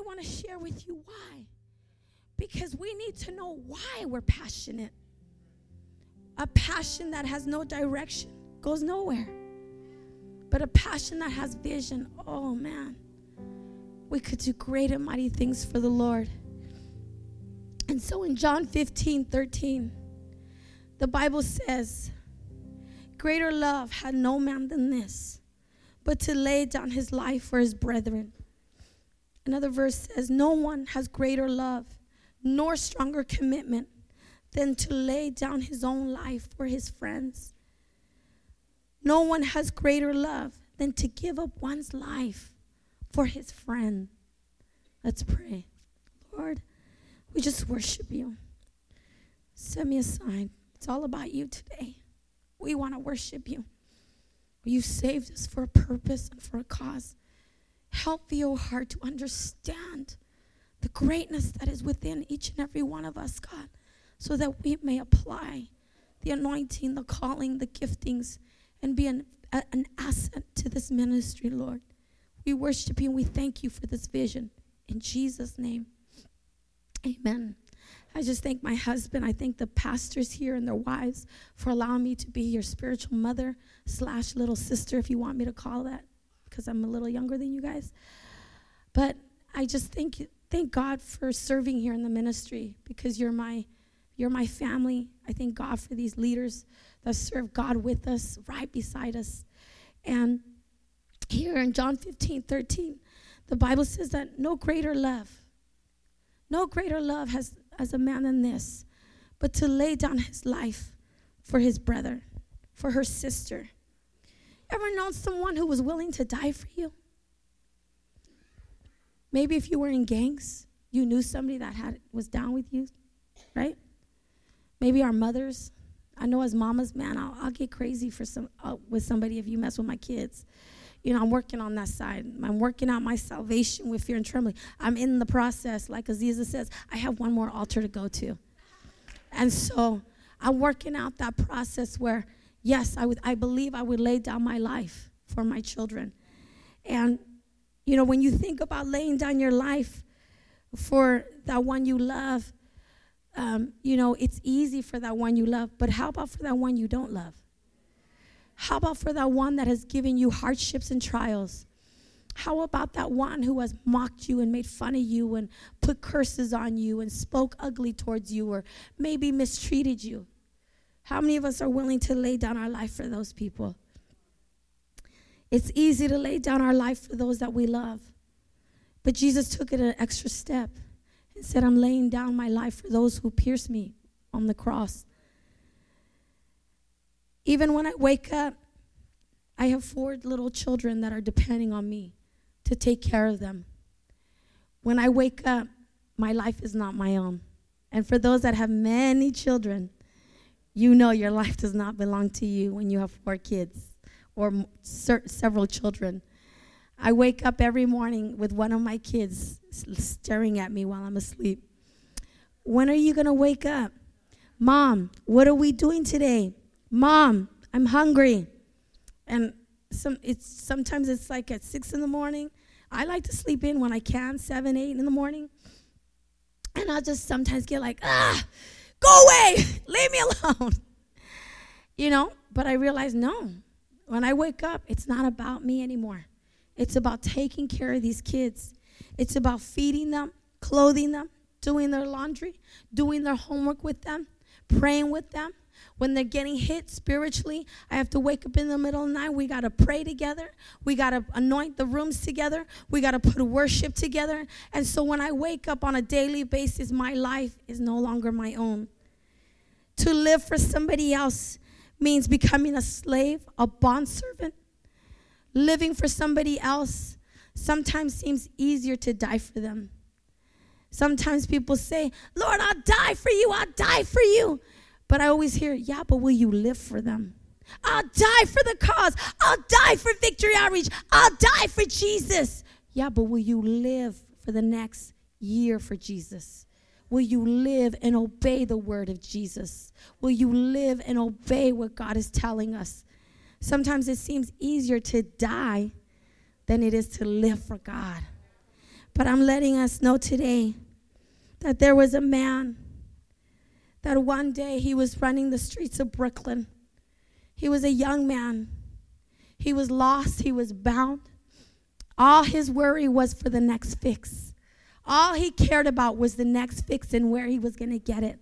I want to share with you why. Because we need to know why we're passionate. A passion that has no direction goes nowhere. But a passion that has vision, oh man, we could do great and mighty things for the Lord. And so in John 15 13, the Bible says, Greater love had no man than this, but to lay down his life for his brethren. Another verse says, No one has greater love nor stronger commitment than to lay down his own life for his friends. No one has greater love than to give up one's life for his friend. Let's pray. Lord, we just worship you. Set me aside. It's all about you today. We want to worship you. You saved us for a purpose and for a cause. Help the oh heart to understand the greatness that is within each and every one of us, God, so that we may apply the anointing, the calling, the giftings, and be an, a, an asset to this ministry, Lord. We worship you and we thank you for this vision. In Jesus' name, amen. I just thank my husband. I thank the pastors here and their wives for allowing me to be your spiritual mother slash little sister, if you want me to call that, because I'm a little younger than you guys. But I just thank thank God for serving here in the ministry because you're my you're my family. I thank God for these leaders that serve God with us, right beside us. And here in John 15, 13, the Bible says that no greater love, no greater love has as a man than this, but to lay down his life for his brother, for her sister. Ever known someone who was willing to die for you? Maybe if you were in gangs, you knew somebody that had was down with you, right? Maybe our mothers. I know as mamas, man, I'll, I'll get crazy for some uh, with somebody if you mess with my kids. You know, I'm working on that side. I'm working out my salvation with fear and trembling. I'm in the process, like Aziza says. I have one more altar to go to, and so I'm working out that process where, yes, I would. I believe I would lay down my life for my children, and you know, when you think about laying down your life for that one you love, um, you know, it's easy for that one you love, but how about for that one you don't love? How about for that one that has given you hardships and trials? How about that one who has mocked you and made fun of you and put curses on you and spoke ugly towards you or maybe mistreated you? How many of us are willing to lay down our life for those people? It's easy to lay down our life for those that we love. But Jesus took it an extra step and said, I'm laying down my life for those who pierce me on the cross. Even when I wake up, I have four little children that are depending on me to take care of them. When I wake up, my life is not my own. And for those that have many children, you know your life does not belong to you when you have four kids or several children. I wake up every morning with one of my kids staring at me while I'm asleep. When are you going to wake up? Mom, what are we doing today? Mom, I'm hungry. And some it's sometimes it's like at six in the morning. I like to sleep in when I can, seven, eight in the morning. And I'll just sometimes get like, ah, go away, leave me alone. You know, but I realized no, when I wake up, it's not about me anymore. It's about taking care of these kids. It's about feeding them, clothing them, doing their laundry, doing their homework with them, praying with them. When they're getting hit spiritually, I have to wake up in the middle of the night. We got to pray together. We got to anoint the rooms together. We got to put worship together. And so when I wake up on a daily basis, my life is no longer my own. To live for somebody else means becoming a slave, a bondservant. Living for somebody else sometimes seems easier to die for them. Sometimes people say, Lord, I'll die for you, I'll die for you. But I always hear, yeah, but will you live for them? I'll die for the cause. I'll die for Victory Outreach. I'll die for Jesus. Yeah, but will you live for the next year for Jesus? Will you live and obey the word of Jesus? Will you live and obey what God is telling us? Sometimes it seems easier to die than it is to live for God. But I'm letting us know today that there was a man that one day he was running the streets of Brooklyn. He was a young man. He was lost, he was bound. All his worry was for the next fix. All he cared about was the next fix and where he was going to get it.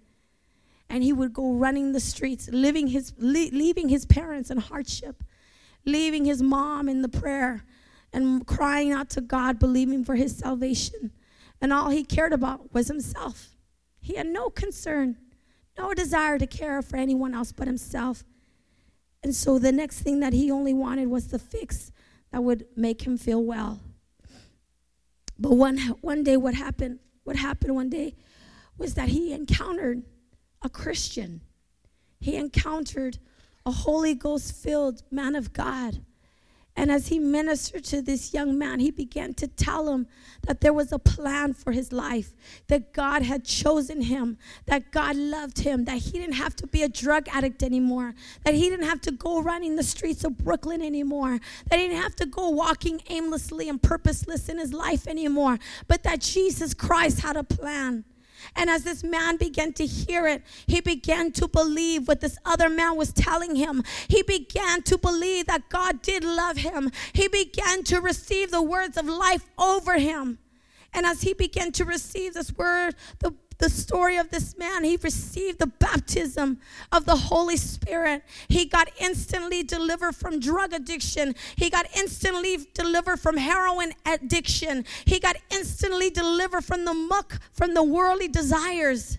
And he would go running the streets, living his, leaving his parents in hardship, leaving his mom in the prayer, and crying out to God, believing for his salvation. And all he cared about was himself. He had no concern, no desire to care for anyone else but himself. And so the next thing that he only wanted was the fix that would make him feel well. But one, one day, what happened? What happened one day was that he encountered a Christian. He encountered a Holy Ghost filled man of God and as he ministered to this young man, he began to tell him that there was a plan for his life, that God had chosen him, that God loved him, that he didn't have to be a drug addict anymore, that he didn't have to go running the streets of Brooklyn anymore, that he didn't have to go walking aimlessly and purposeless in his life anymore, but that Jesus Christ had a plan. And as this man began to hear it, he began to believe what this other man was telling him. He began to believe that God did love him. He began to receive the words of life over him. And as he began to receive this word, the the story of this man. He received the baptism of the Holy Spirit. He got instantly delivered from drug addiction. He got instantly delivered from heroin addiction. He got instantly delivered from the muck, from the worldly desires.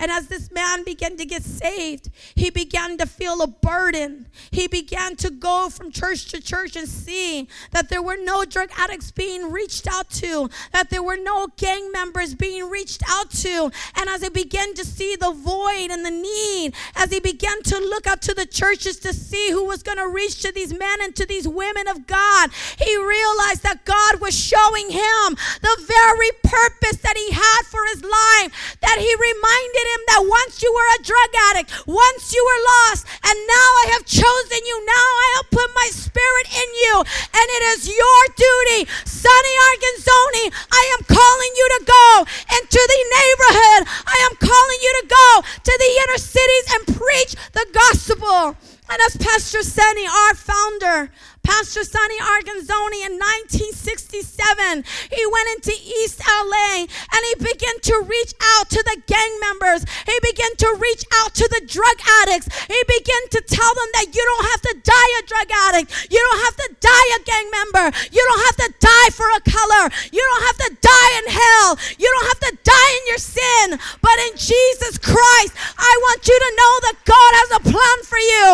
And as this man began to get saved, he began to feel a burden. He began to go from church to church and see that there were no drug addicts being reached out to, that there were no gang members being reached out to. And as he began to see the void and the need, as he began to look out to the churches to see who was going to reach to these men and to these women of God, he realized that God was showing him the very purpose that he had for his life, that he reminded him that once you were a drug addict, once you were lost, and now I have chosen you. Now I have put my spirit in you, and it is your duty, Sonny Arguinzoni. I am calling you to go into the neighborhood. I am calling you to go to the inner cities and preach the gospel. And as Pastor Sonny, our founder, Pastor Sonny Arguinzoni in 1967. He went into East LA and he began to reach out to the gang members. He began to reach out to the drug addicts. He began to tell them that you don't have to die a drug addict. You don't have to die a gang member. You don't have to die for a color. You don't have to die in hell. You don't have to die in your sin. But in Jesus Christ, I want you to know that God has a plan for you.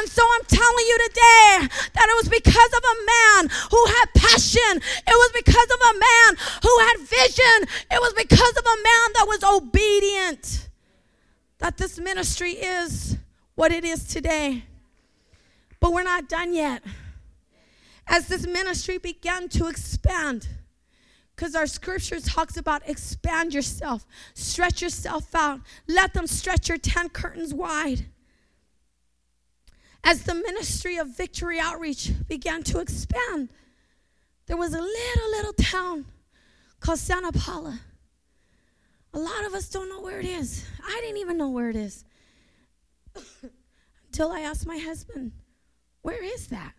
And so I'm telling you today that it was because of a man who had passion. It was because of a man who had vision. It was because of a man that was obedient that this ministry is what it is today. But we're not done yet. As this ministry began to expand, because our scripture talks about expand yourself, stretch yourself out, let them stretch your tent curtains wide as the ministry of Victory Outreach began to expand, there was a little, little town called Santa Paula. A lot of us don't know where it is. I didn't even know where it is until I asked my husband, Where is that?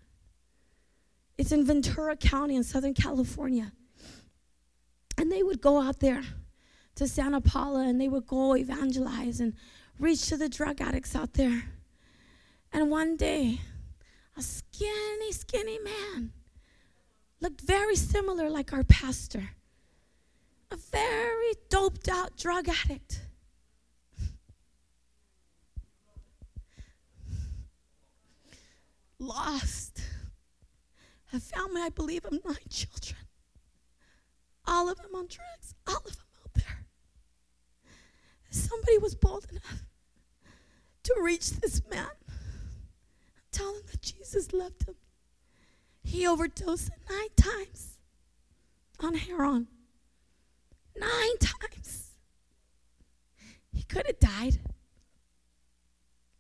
It's in Ventura County in Southern California. And they would go out there to Santa Paula and they would go evangelize and reach to the drug addicts out there. And one day, a skinny, skinny man looked very similar like our pastor, a very doped out drug addict. Lost. A family, I believe, of nine children. All of them on drugs, all of them out there. Somebody was bold enough to reach this man Tell him that Jesus loved him. He overdosed nine times on heroin. Nine times. He could have died.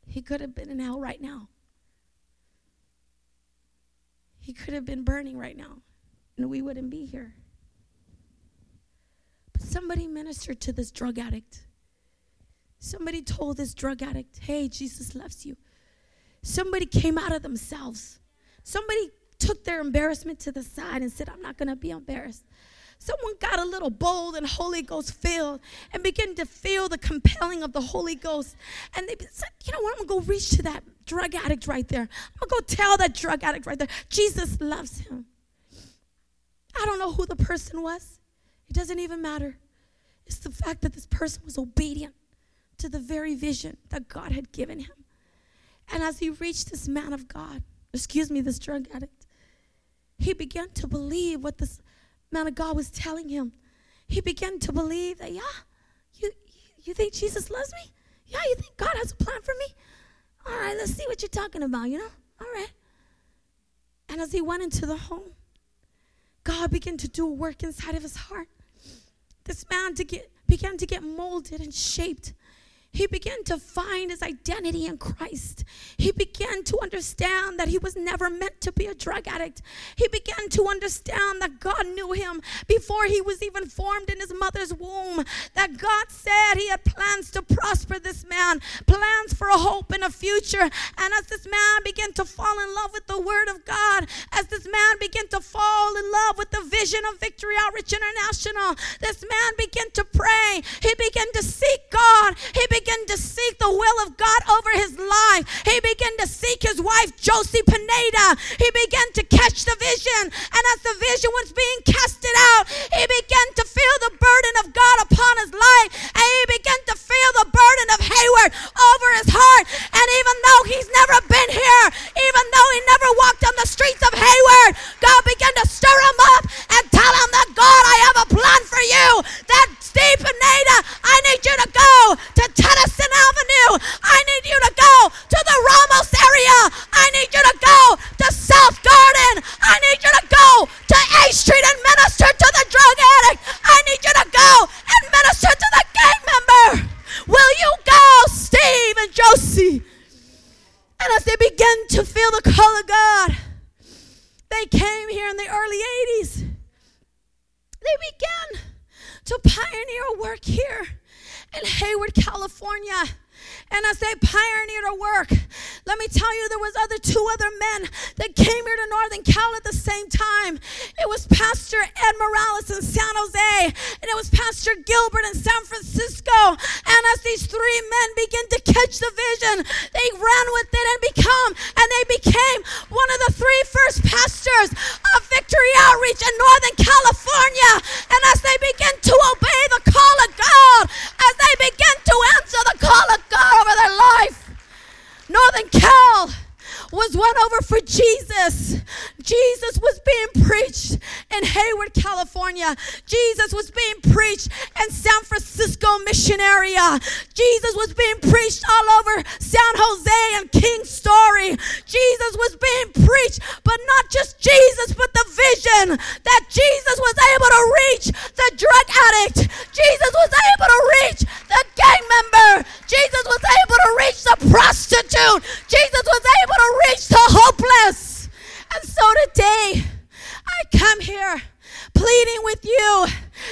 He could have been in hell right now. He could have been burning right now, and we wouldn't be here. But somebody ministered to this drug addict. Somebody told this drug addict, hey, Jesus loves you. Somebody came out of themselves. Somebody took their embarrassment to the side and said, I'm not going to be embarrassed. Someone got a little bold and Holy Ghost filled and began to feel the compelling of the Holy Ghost. And they said, You know what? I'm going to go reach to that drug addict right there. I'm going to go tell that drug addict right there, Jesus loves him. I don't know who the person was. It doesn't even matter. It's the fact that this person was obedient to the very vision that God had given him. And as he reached this man of God, excuse me, this drug addict, he began to believe what this man of God was telling him. He began to believe that, yeah, you, you think Jesus loves me? Yeah, you think God has a plan for me? All right, let's see what you're talking about, you know? All right. And as he went into the home, God began to do a work inside of his heart. This man to get, began to get molded and shaped he began to find his identity in Christ. He began to understand that he was never meant to be a drug addict. He began to understand that God knew him before he was even formed in his mother's womb. That God said he had plans to prosper this man, plans for a hope and a future. And as this man began to fall in love with the Word of God, as this man began to fall in love with the vision of Victory Outreach International, this man began to pray. He began to seek God. He began began to seek the will of God over his life. He began to seek his wife, Josie Pineda. He began to catch the vision. And as the vision was being casted out, he began to feel the burden of God upon his life. And he began to feel the burden of Hayward over his heart. And even though he's never been here, even though he never walked on the streets of Hayward, God began to stir him up and tell him that God, I have a plan for you. That Steve Pineda, I need you to go to Tennyson Avenue. I need you to go to the Ramos area. I need you to go to South Garden. I need you to go to A Street and minister to the drug addict. I need you to go and minister to the gang member. Will you go, Steve and Josie? And as they began to feel the call of God, they came here in the early 80s. They began to pioneer a work here in Hayward, California. And as they pioneered a work, let me tell you, there was other two other men that came here to Northern Cal at the same time. It was Pastor Ed Morales in San Jose, and it was Pastor Gilbert in San Francisco. And as these three men began to catch the vision, they ran with it and become, and they became one of the three first pastors of Victory Outreach in Northern California. And as they began to obey the call of God, as they began to answer the call of God over their life, Northern Cal was won over for Jesus. Jesus was being preached in Hayward, California. Jesus was being preached in San Francisco mission area. Jesus was being preached all over San Jose and King Story. Jesus was being preached, but not just Jesus, but the vision that Jesus was able to reach the drug addict. Jesus was able to reach the gang member. Jesus was able to reach the prostitute. Jesus was able to reach the hopeless. And so today, I come here pleading with you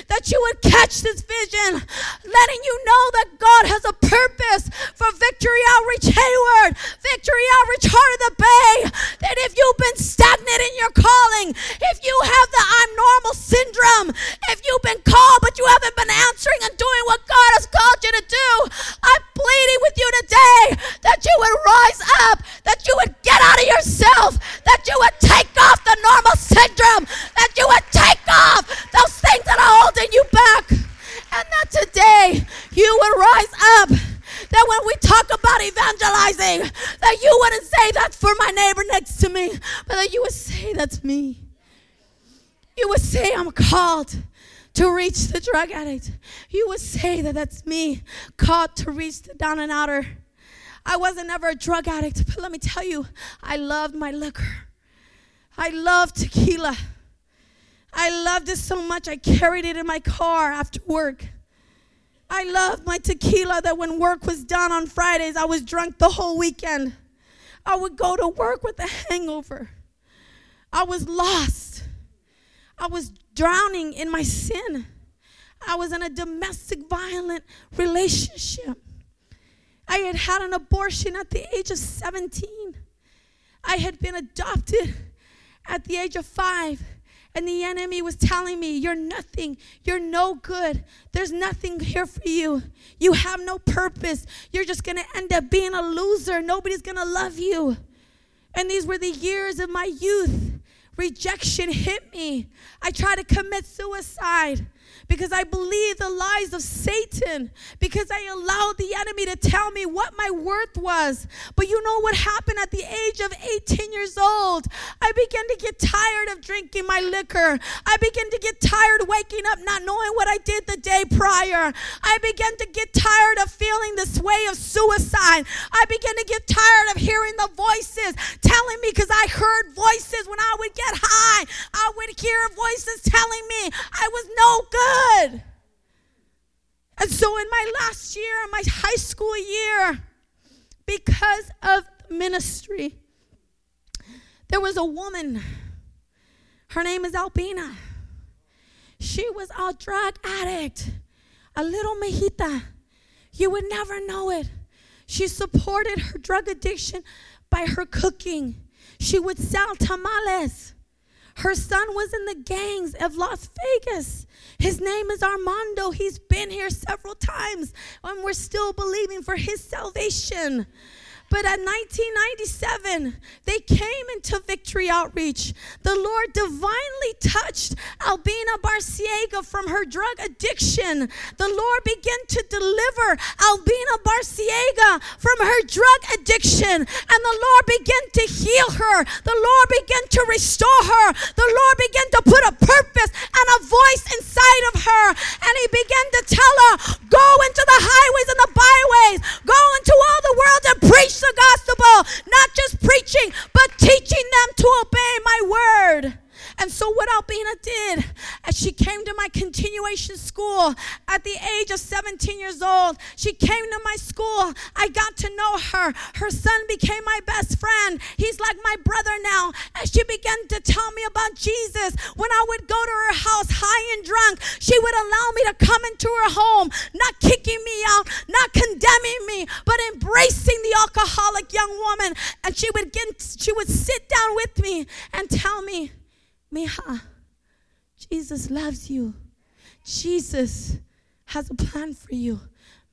that you would catch vision, letting you know that drug addict. You would say that that's me, called to reach the down and outer. I wasn't ever a drug addict, but let me tell you, I loved my liquor. I loved tequila. I loved it so much, I carried it in my car after work. I loved my tequila that when work was done on Fridays, I was drunk the whole weekend. I would go to work with a hangover. I was lost. I was drowning in my sin. I was in a domestic violent relationship. I had had an abortion at the age of 17. I had been adopted at the age of five. And the enemy was telling me, You're nothing. You're no good. There's nothing here for you. You have no purpose. You're just going to end up being a loser. Nobody's going to love you. And these were the years of my youth. Rejection hit me. I tried to commit suicide because I believed the lies of Satan, because I allowed the enemy to tell me what my worth was. But you know what happened at the age of 18 years old? I began to get tired of drinking my liquor. I began to get tired waking up not knowing what I did the day prior. I began to get tired of feeling the sway of suicide. I began to get tired of hearing the voices telling me because I heard voices when I would get high. I would hear voices telling me I was no good good. And so, in my last year, my high school year, because of ministry, there was a woman. Her name is Albina. She was a drug addict, a little mejita. You would never know it. She supported her drug addiction by her cooking. She would sell tamales. Her son was in the gangs of Las Vegas. His name is Armando. He's been here several times, and we're still believing for his salvation. But at 1997, they came into Victory Outreach. The Lord divinely touched Albina Barciega from her drug addiction. The Lord began to deliver Albina Barciega from her drug addiction. And the Lord began to heal her. The Lord began to restore her. The Lord began to put a purpose and a voice inside of her. And He began to tell her, Go into the highways and the byways, go into all the world and preach the gospel, not just preaching, but teaching them to obey my word. And so, what Albina did, as she came to my continuation school at the age of 17 years old, she came to my school. I got to know her. Her son became my best friend. He's like my brother now. And she began to tell me about Jesus. When I would go to her house high and drunk, she would allow me to come into her home, not kicking me out, not condemning me, but embracing the alcoholic young woman. And she would get, she would sit down with me and tell me, Mija, Jesus loves you. Jesus has a plan for you.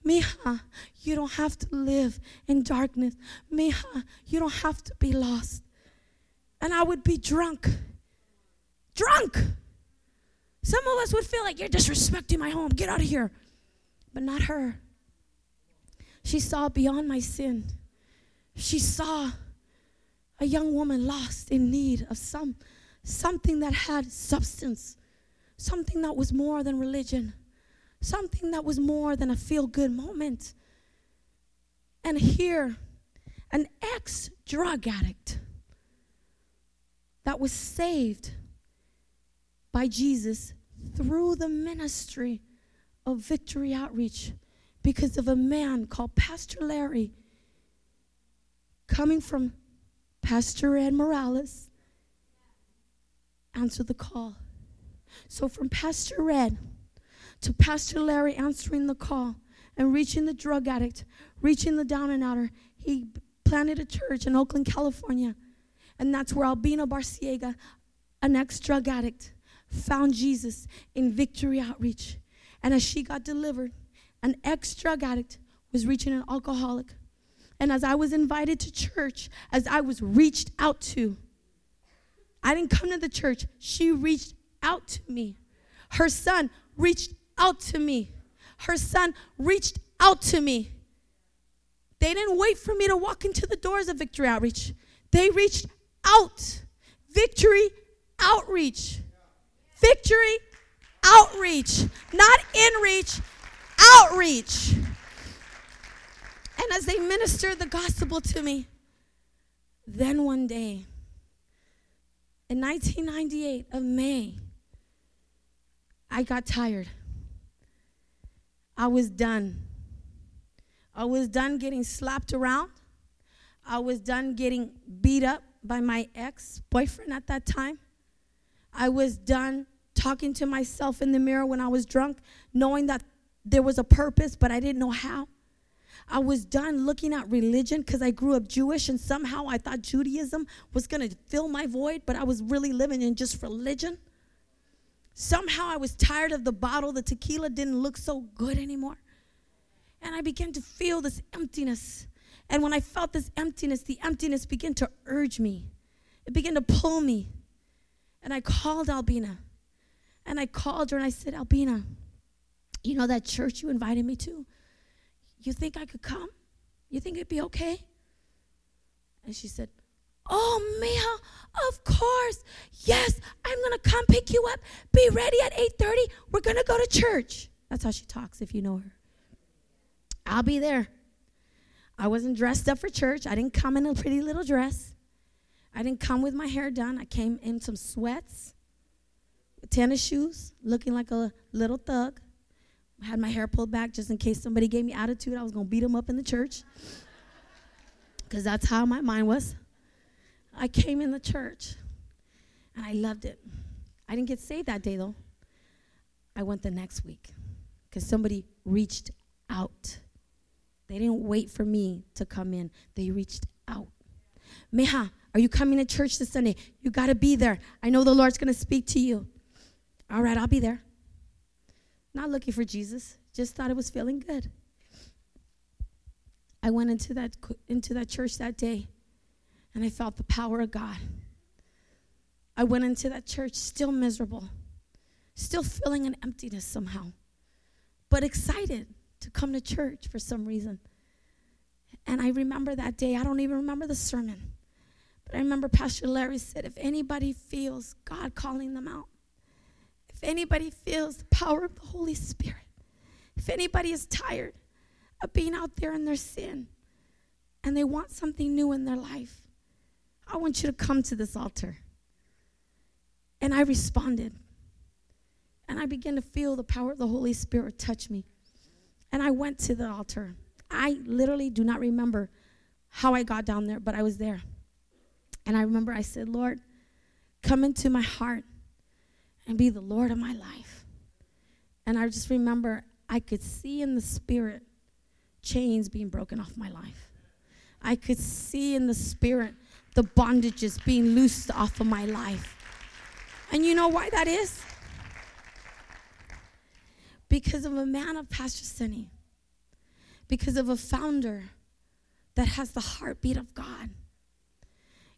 Mija, you don't have to live in darkness. Mija, you don't have to be lost. And I would be drunk. Drunk. Some of us would feel like you're disrespecting my home. Get out of here. But not her. She saw beyond my sin. She saw a young woman lost in need of some something that had substance, something that was more than religion, something that was more than a feel good moment. And here, an ex drug addict that was saved by Jesus through the ministry of Victory Outreach because of a man called Pastor Larry coming from Pastor Ed Morales answer the call. So from Pastor Red to Pastor Larry answering the call and reaching the drug addict, reaching the down and outer, he planted a church in Oakland, California. And that's where Albina Barciega, an ex drug addict, found Jesus in Victory Outreach. And as she got delivered, an ex drug addict was reaching an alcoholic. And as I was invited to church, as I was reached out to, I didn't come to the church. She reached out to me. Her son reached out to me. Her son reached out to me. They didn't wait for me to walk into the doors of Victory Outreach. They reached out. Victory Outreach. Victory Outreach. Not in reach, outreach. And as they ministered the gospel to me, then one day, in 1998 of May, I got tired. I was done. I was done getting slapped around. I was done getting beat up by my ex boyfriend at that time. I was done talking to myself in the mirror when I was drunk, knowing that there was a purpose, but I didn't know how. I was done looking at religion because I grew up Jewish and somehow I thought Judaism was going to fill my void, but I was really living in just religion. Somehow I was tired of the bottle. The tequila didn't look so good anymore. And I began to feel this emptiness. And when I felt this emptiness, the emptiness began to urge me, it began to pull me. And I called Albina. And I called her and I said, Albina, you know that church you invited me to? You think I could come? You think it'd be okay? And she said, Oh, Mia, of course. Yes, I'm going to come pick you up. Be ready at 8:30. We're going to go to church. That's how she talks if you know her. I'll be there. I wasn't dressed up for church. I didn't come in a pretty little dress. I didn't come with my hair done. I came in some sweats, tennis shoes, looking like a little thug. Had my hair pulled back just in case somebody gave me attitude. I was going to beat them up in the church. Because that's how my mind was. I came in the church and I loved it. I didn't get saved that day though. I went the next week because somebody reached out. They didn't wait for me to come in, they reached out. Meha, are you coming to church this Sunday? You got to be there. I know the Lord's going to speak to you. All right, I'll be there. Not looking for Jesus, just thought it was feeling good. I went into that into that church that day and I felt the power of God. I went into that church still miserable, still feeling an emptiness somehow, but excited to come to church for some reason. And I remember that day, I don't even remember the sermon, but I remember Pastor Larry said, if anybody feels God calling them out, if anybody feels the power of the Holy Spirit, if anybody is tired of being out there in their sin and they want something new in their life, I want you to come to this altar. And I responded. And I began to feel the power of the Holy Spirit touch me. And I went to the altar. I literally do not remember how I got down there, but I was there. And I remember I said, Lord, come into my heart and be the Lord of my life. And I just remember I could see in the spirit chains being broken off my life. I could see in the spirit the bondages being loosed off of my life. And you know why that is? Because of a man of Pastor Sonny. Because of a founder that has the heartbeat of God.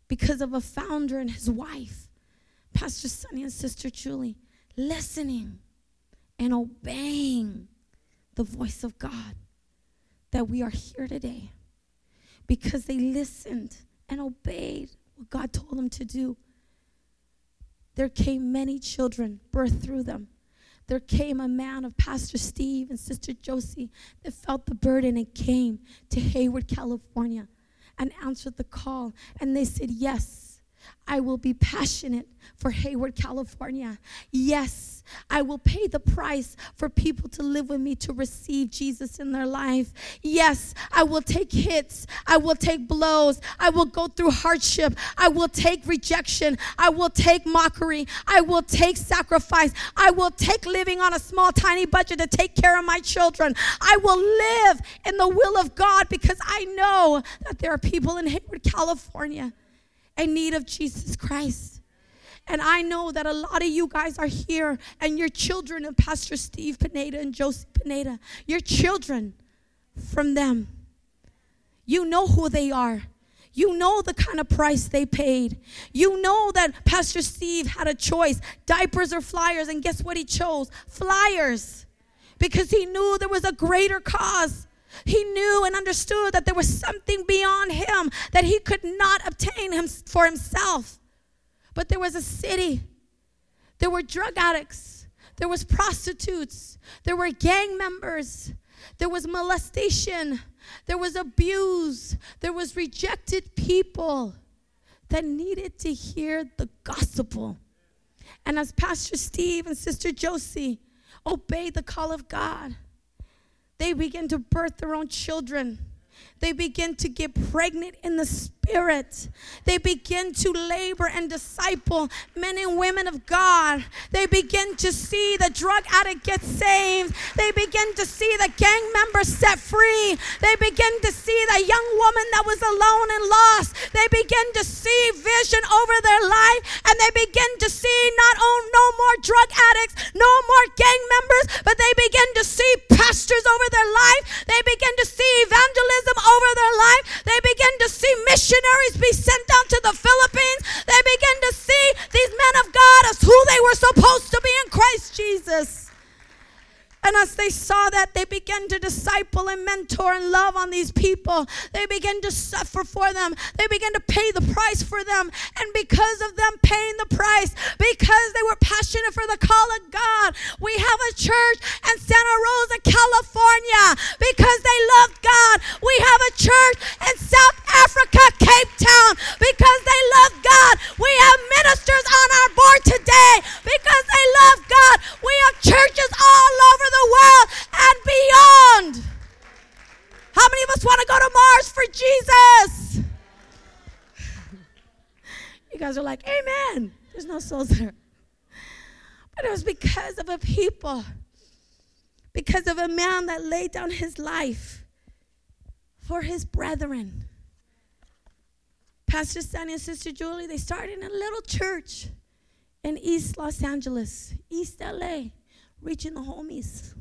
Because of a founder and his wife, Pastor Sonny and Sister Julie, listening and obeying the voice of God, that we are here today. Because they listened and obeyed what God told them to do. There came many children birthed through them. There came a man of Pastor Steve and Sister Josie that felt the burden and came to Hayward, California and answered the call. And they said, Yes, I will be passionate for Hayward, California. Yes, I will pay the price for people to live with me to receive Jesus in their life. Yes, I will take hits. I will take blows. I will go through hardship. I will take rejection. I will take mockery. I will take sacrifice. I will take living on a small, tiny budget to take care of my children. I will live in the will of God because I know that there are people in Hayward, California in need of Jesus Christ. And I know that a lot of you guys are here and you're children of Pastor Steve Pineda and Josie Pineda. You're children from them. You know who they are. You know the kind of price they paid. You know that Pastor Steve had a choice diapers or flyers. And guess what he chose? Flyers. Because he knew there was a greater cause. He knew and understood that there was something beyond him that he could not obtain him for himself. But there was a city. There were drug addicts. There was prostitutes. There were gang members. There was molestation. There was abuse. There was rejected people that needed to hear the gospel. And as Pastor Steve and Sister Josie obeyed the call of God, they begin to birth their own children. they begin to get pregnant in the spirit. They begin to labor and disciple men and women of God. They begin to see the drug addict get saved. They begin to see the gang member set free. They begin to see the young woman that was alone and lost. They begin to see vision over their life and they begin to see not only no more drug addicts, no more gang members, but they begin to see pastors over their life. They begin to see evangelism over their life. They begin to see missionaries be sent down to the Philippines. They begin to see these men of God as who they were supposed to be in Christ Jesus. And as they saw that, they began to disciple and mentor and love on these people. They began to suffer for them. They began to pay the price for them. And because of them paying the price, because they were passionate for the call of God, we have a church in Santa Rosa, California, because they loved God. We have a church in South Africa, Cape Town, because they love God. We have ministers on our board today because they love God. We have churches all over the world and beyond. How many of us want to go to Mars for Jesus? You guys are like, Amen. There's no souls there. But it was because of a people, because of a man that laid down his life for his brethren. Pastor Sonny and Sister Julie, they started in a little church in East Los Angeles, East LA, reaching the homies.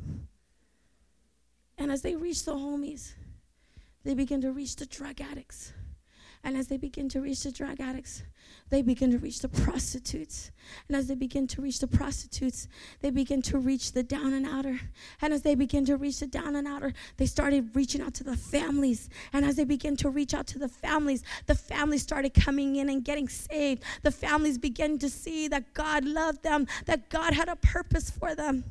And as they reached the homies, they begin to reach the drug addicts. And as they begin to reach the drug addicts, they begin to reach the prostitutes. And as they begin to reach the prostitutes, they begin to reach the down and outer. And as they begin to reach the down and outer, they started reaching out to the families. And as they begin to reach out to the families, the families started coming in and getting saved. The families began to see that God loved them, that God had a purpose for them.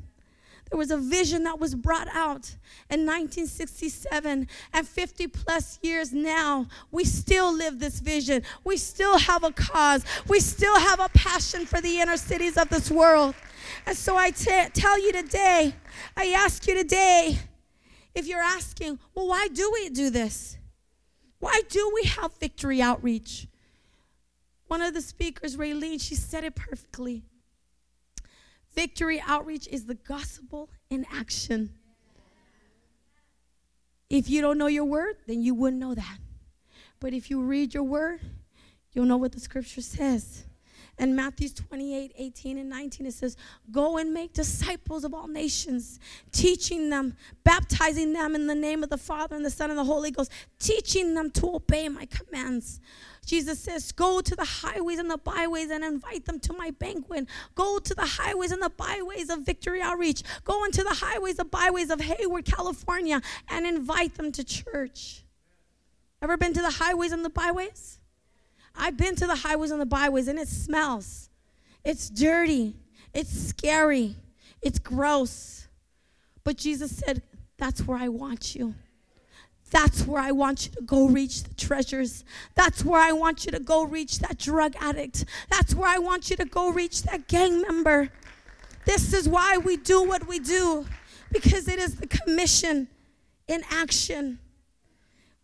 There was a vision that was brought out in 1967, and 50 plus years now, we still live this vision. We still have a cause. We still have a passion for the inner cities of this world. And so I t- tell you today, I ask you today, if you're asking, well, why do we do this? Why do we have victory outreach? One of the speakers, Raylene, she said it perfectly. Victory outreach is the gospel in action. If you don't know your word, then you wouldn't know that. But if you read your word, you'll know what the scripture says. And Matthew 28 18 and 19, it says, Go and make disciples of all nations, teaching them, baptizing them in the name of the Father and the Son and the Holy Ghost, teaching them to obey my commands. Jesus says, Go to the highways and the byways and invite them to my banquet. Go to the highways and the byways of Victory Outreach. Go into the highways and byways of Hayward, California, and invite them to church. Ever been to the highways and the byways? I've been to the highways and the byways, and it smells. It's dirty. It's scary. It's gross. But Jesus said, That's where I want you. That's where I want you to go reach the treasures. That's where I want you to go reach that drug addict. That's where I want you to go reach that gang member. This is why we do what we do, because it is the commission in action.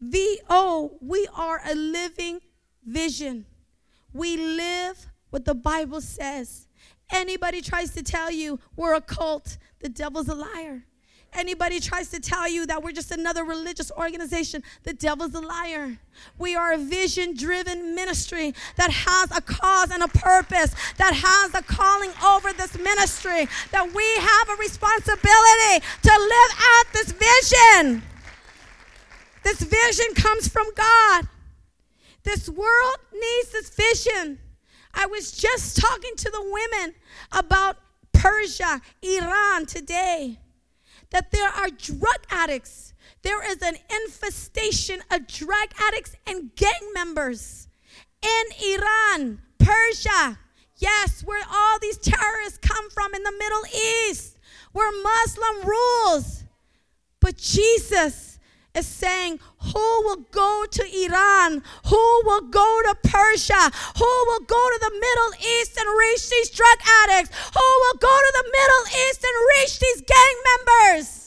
VO, we are a living vision. We live what the Bible says. Anybody tries to tell you we're a cult, the devil's a liar anybody tries to tell you that we're just another religious organization, the devil's a liar. We are a vision driven ministry that has a cause and a purpose, that has a calling over this ministry, that we have a responsibility to live out this vision. This vision comes from God. This world needs this vision. I was just talking to the women about Persia, Iran today that there are drug addicts. There is an infestation of drug addicts and gang members in Iran, Persia. Yes, where all these terrorists come from in the Middle East, where Muslim rules. But Jesus is saying, Who will go to Iran? Who will go to Persia? Who will go to the Middle East and reach these drug addicts? Who will go to the Middle East and reach these gang members?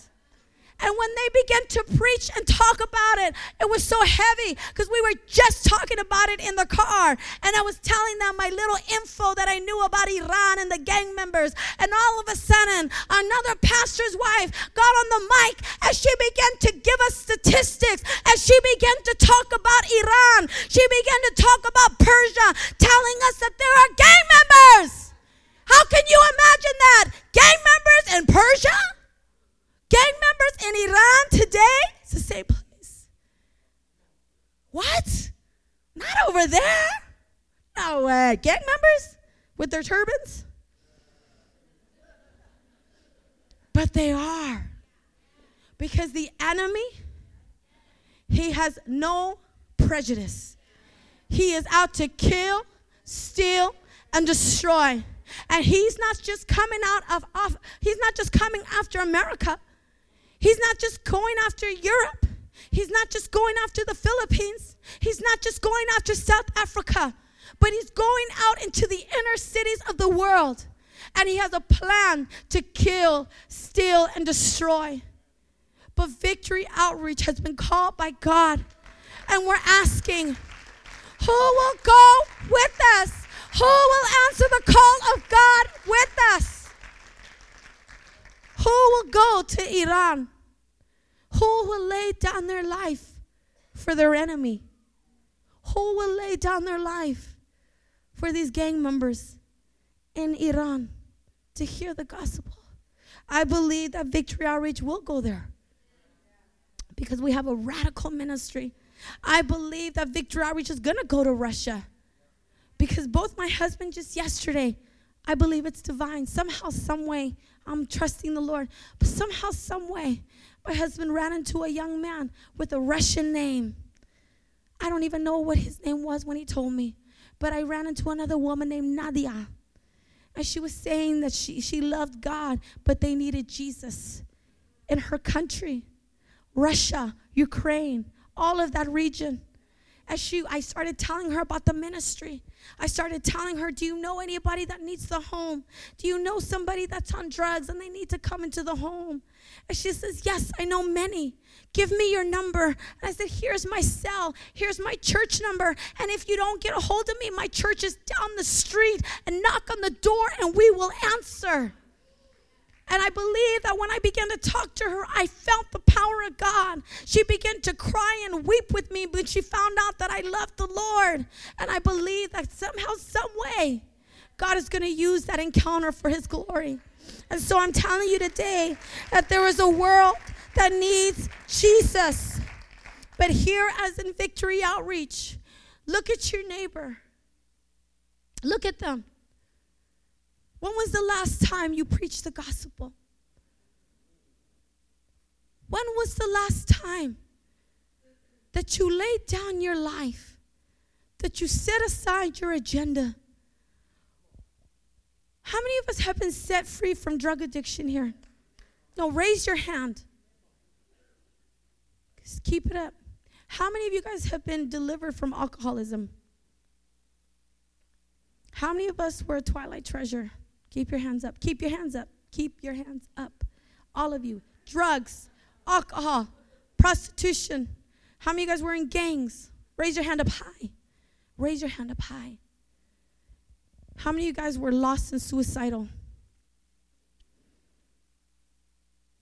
And when they began to preach and talk about it, it was so heavy because we were just talking about it in the car. And I was telling them my little info that I knew about Iran and the gang members. And all of a sudden, another pastor's wife got on the mic as she began to give us statistics, as she began to talk about Iran. She began to talk about Persia, telling us that there are gang members. How can you imagine that? Gang members in Persia? Gang members in Iran today? It's the same place. What? Not over there. No way. Gang members with their turbans? But they are. Because the enemy, he has no prejudice. He is out to kill, steal, and destroy. And he's not just coming out of, off, he's not just coming after America. He's not just going after Europe. He's not just going after the Philippines. He's not just going after South Africa. But he's going out into the inner cities of the world. And he has a plan to kill, steal, and destroy. But Victory Outreach has been called by God. And we're asking, who will go with us? Who will answer the call of God with us? Who will go to Iran? Who will lay down their life for their enemy? Who will lay down their life for these gang members in Iran to hear the gospel? I believe that Victory Outreach will go there because we have a radical ministry. I believe that Victory Outreach is going to go to Russia. Because both my husband just yesterday, I believe it's divine. Somehow, some way, I'm trusting the Lord. But somehow, some way, my husband ran into a young man with a Russian name. I don't even know what his name was when he told me. But I ran into another woman named Nadia. And she was saying that she, she loved God, but they needed Jesus in her country Russia, Ukraine, all of that region. As she, I started telling her about the ministry. I started telling her, Do you know anybody that needs the home? Do you know somebody that's on drugs and they need to come into the home? And she says, Yes, I know many. Give me your number. And I said, Here's my cell. Here's my church number. And if you don't get a hold of me, my church is down the street and knock on the door and we will answer. And I believe that when I began to talk to her, I felt the power of God. She began to cry and weep with me when she found out that I loved the Lord. And I believe that somehow, some way, God is going to use that encounter for His glory. And so I'm telling you today that there is a world that needs Jesus. But here, as in Victory Outreach, look at your neighbor. Look at them. When was the last time you preached the gospel? When was the last time that you laid down your life, that you set aside your agenda? How many of us have been set free from drug addiction here? No, raise your hand. Just keep it up. How many of you guys have been delivered from alcoholism? How many of us were a twilight treasure? Keep your hands up. Keep your hands up. Keep your hands up. All of you. Drugs, alcohol, prostitution. How many of you guys were in gangs? Raise your hand up high. Raise your hand up high. How many of you guys were lost and suicidal?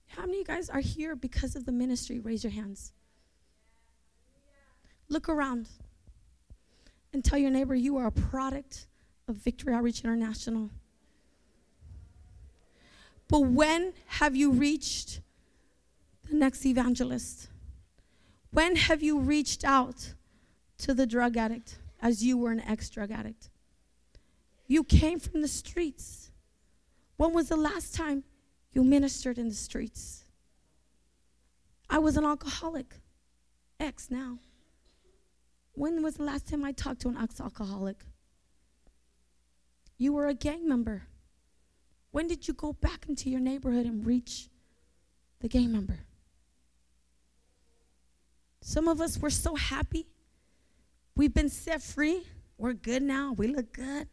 How many of you guys are here because of the ministry? Raise your hands. Look around and tell your neighbor you are a product of Victory Outreach International. But when have you reached the next evangelist? When have you reached out to the drug addict as you were an ex drug addict? You came from the streets. When was the last time you ministered in the streets? I was an alcoholic, ex now. When was the last time I talked to an ex alcoholic? You were a gang member. When did you go back into your neighborhood and reach the gang member? Some of us were so happy. We've been set free. We're good now. We look good.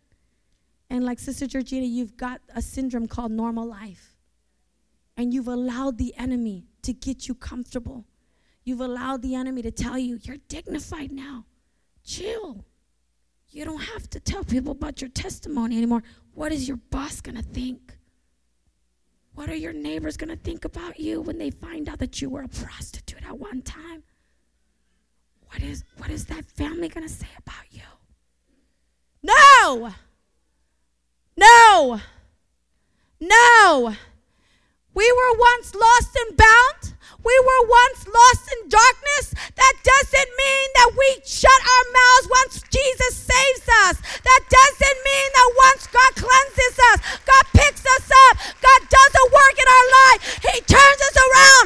And like Sister Georgina, you've got a syndrome called normal life. And you've allowed the enemy to get you comfortable. You've allowed the enemy to tell you, you're dignified now. Chill. You don't have to tell people about your testimony anymore. What is your boss going to think? What are your neighbors going to think about you when they find out that you were a prostitute at one time? What is what is that family going to say about you? No. No. No. We were once lost and bound. We were once lost in darkness. That doesn't mean that we shut our mouths once Jesus saves us. That doesn't mean that once God cleanses us, God picks us up, God does a work in our life, He turns us around.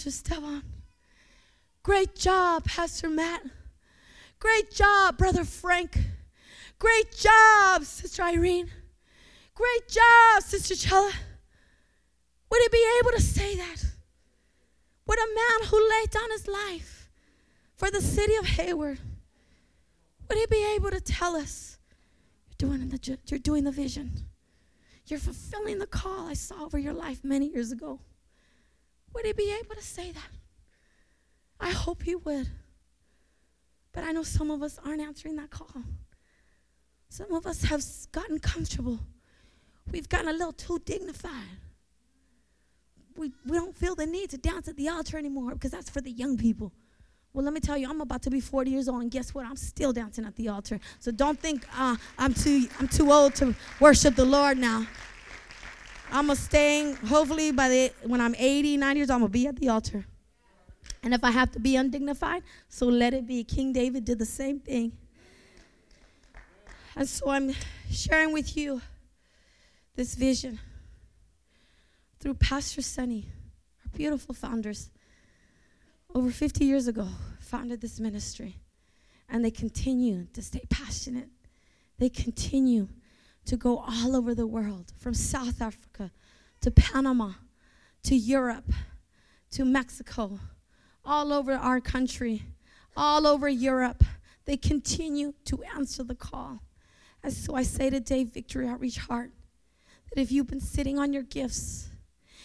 Pastor Stefan. Great job, Pastor Matt. Great job, Brother Frank. Great job, Sister Irene. Great job, Sister Chella. Would he be able to say that? Would a man who laid down his life for the city of Hayward, would he be able to tell us, you're doing the, you're doing the vision? You're fulfilling the call I saw over your life many years ago. Would he be able to say that? I hope he would. But I know some of us aren't answering that call. Some of us have gotten comfortable. We've gotten a little too dignified. We, we don't feel the need to dance at the altar anymore because that's for the young people. Well, let me tell you, I'm about to be 40 years old, and guess what? I'm still dancing at the altar. So don't think uh, I'm too I'm too old to worship the Lord now. I'm staying. Hopefully, by the when I'm 80, 90 years, I'm gonna be at the altar. And if I have to be undignified, so let it be. King David did the same thing. And so I'm sharing with you this vision through Pastor Sonny, our beautiful founders, over 50 years ago, founded this ministry. And they continue to stay passionate. They continue to go all over the world, from South Africa to Panama to Europe to Mexico, all over our country, all over Europe. They continue to answer the call. And so I say today, Victory Outreach Heart, that if you've been sitting on your gifts,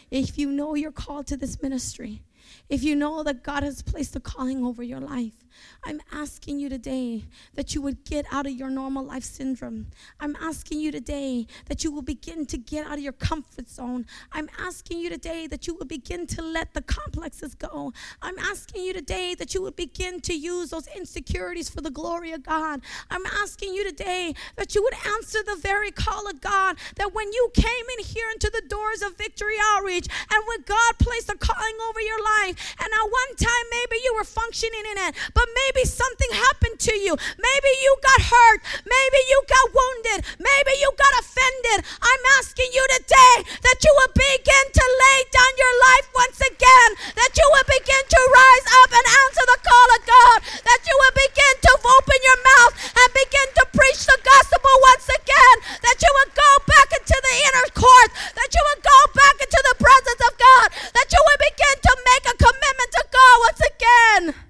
if you know you're called to this ministry, if you know that God has placed a calling over your life, I'm asking you today that you would get out of your normal life syndrome. I'm asking you today that you will begin to get out of your comfort zone. I'm asking you today that you will begin to let the complexes go. I'm asking you today that you would begin to use those insecurities for the glory of God. I'm asking you today that you would answer the very call of God that when you came in here into the doors of Victory Outreach and when God placed a calling over your life and at one time maybe you were functioning in it, but but maybe something happened to you. Maybe you got hurt. Maybe you got wounded. Maybe you got offended. I'm asking you today that you will begin to lay down your life once again, that you will begin to rise up and answer the call of God, that you will begin to open your mouth and begin to preach the gospel once again, that you will go back into the inner court, that you will go back into the presence of God, that you will begin to make a commitment to God once again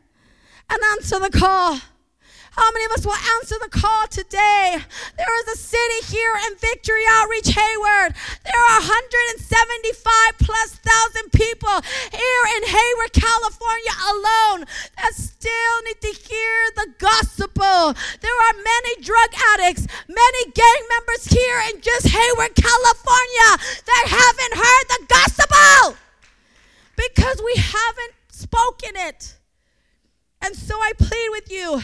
and answer the call. How many of us will answer the call today? There is a city here in Victory Outreach Hayward. There are 175 plus thousand people here in Hayward, California alone that still need to hear the gospel. There are many drug addicts, many gang members here in just Hayward, California that haven't heard the gospel because we haven't spoken it. And so I plead with you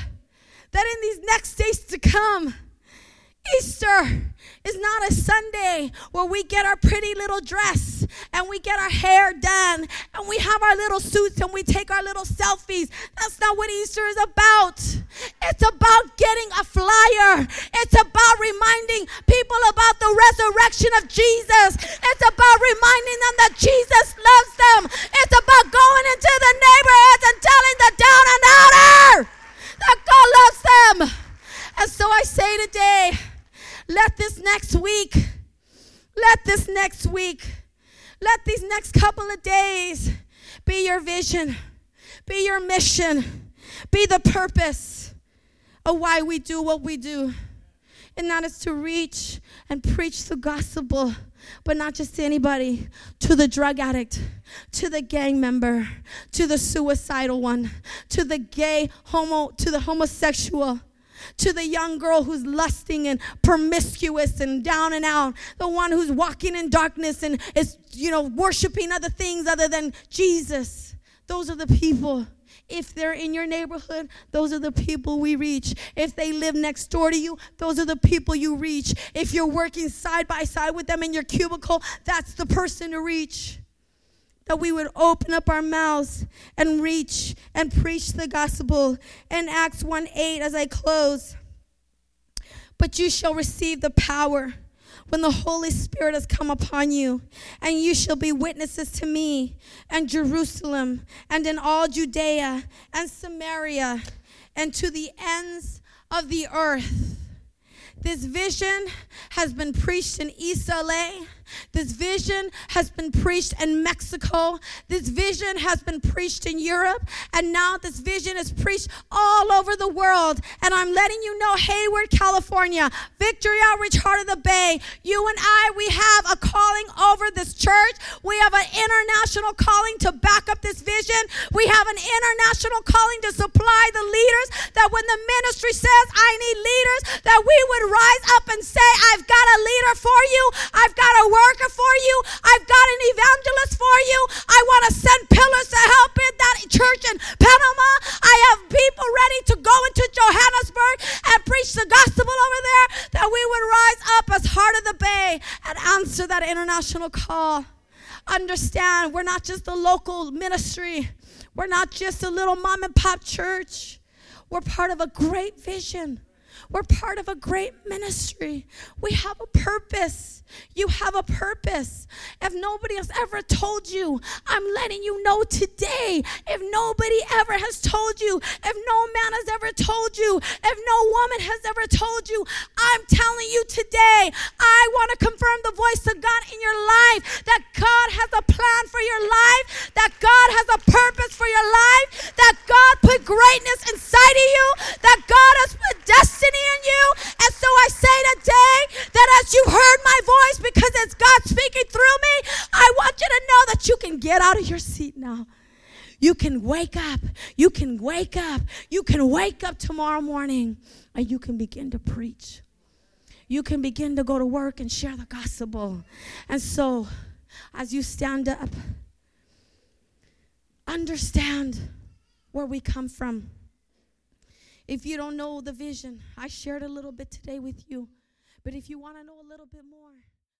that in these next days to come, Easter is not a Sunday where we get our pretty little dress and we get our hair done and we have our little suits and we take our little selfies. That's not what Easter is about. It's about getting a flyer, it's about reminding people about the resurrection of Jesus, it's about reminding them that Jesus loves them, it's about going into the neighborhoods and telling the down and outer that God loves them. And so I say today, let this next week, let this next week, let these next couple of days be your vision, be your mission, be the purpose of why we do what we do. And that is to reach and preach the gospel, but not just to anybody, to the drug addict, to the gang member, to the suicidal one, to the gay homo, to the homosexual to the young girl who's lusting and promiscuous and down and out, the one who's walking in darkness and is, you know, worshiping other things other than Jesus. Those are the people. If they're in your neighborhood, those are the people we reach. If they live next door to you, those are the people you reach. If you're working side by side with them in your cubicle, that's the person to reach that we would open up our mouths and reach and preach the gospel. In Acts 1 8, as I close, but you shall receive the power when the Holy Spirit has come upon you, and you shall be witnesses to me and Jerusalem and in all Judea and Samaria and to the ends of the earth. This vision has been preached in East LA. This vision has been preached in Mexico. This vision has been preached in Europe. And now this vision is preached all over the world. And I'm letting you know, Hayward, California, Victory Outreach Heart of the Bay, you and I, we have a calling over this church. We have an international calling to back up this vision. We have an international calling to supply the leaders that when the ministry says, I need leaders, that we would rise up and say, I've got a leader for you. I've got a worker for you. I've got an evangelist for you. I want to send pillars to help in that church in Panama. I have people ready to go into Johannesburg and preach the gospel over there that we would rise up as Heart of the Bay and answer that international call. Understand, we're not just a local ministry. We're not just a little mom and pop church. We're part of a great vision. We're part of a great ministry. We have a purpose. You have a purpose. If nobody has ever told you, I'm letting you know today. If nobody ever has told you, if no man has ever told you, if no woman has ever told you, I'm telling you today, I want to confirm the voice of God in your life that God has a plan for your life, that God has a purpose for your life, that God put greatness inside of you, that God has put destiny in you. And so I say today that as you heard my voice, because it's God speaking through me, I want you to know that you can get out of your seat now. You can wake up. You can wake up. You can wake up tomorrow morning and you can begin to preach. You can begin to go to work and share the gospel. And so, as you stand up, understand where we come from. If you don't know the vision, I shared a little bit today with you. But if you want to know a little bit more,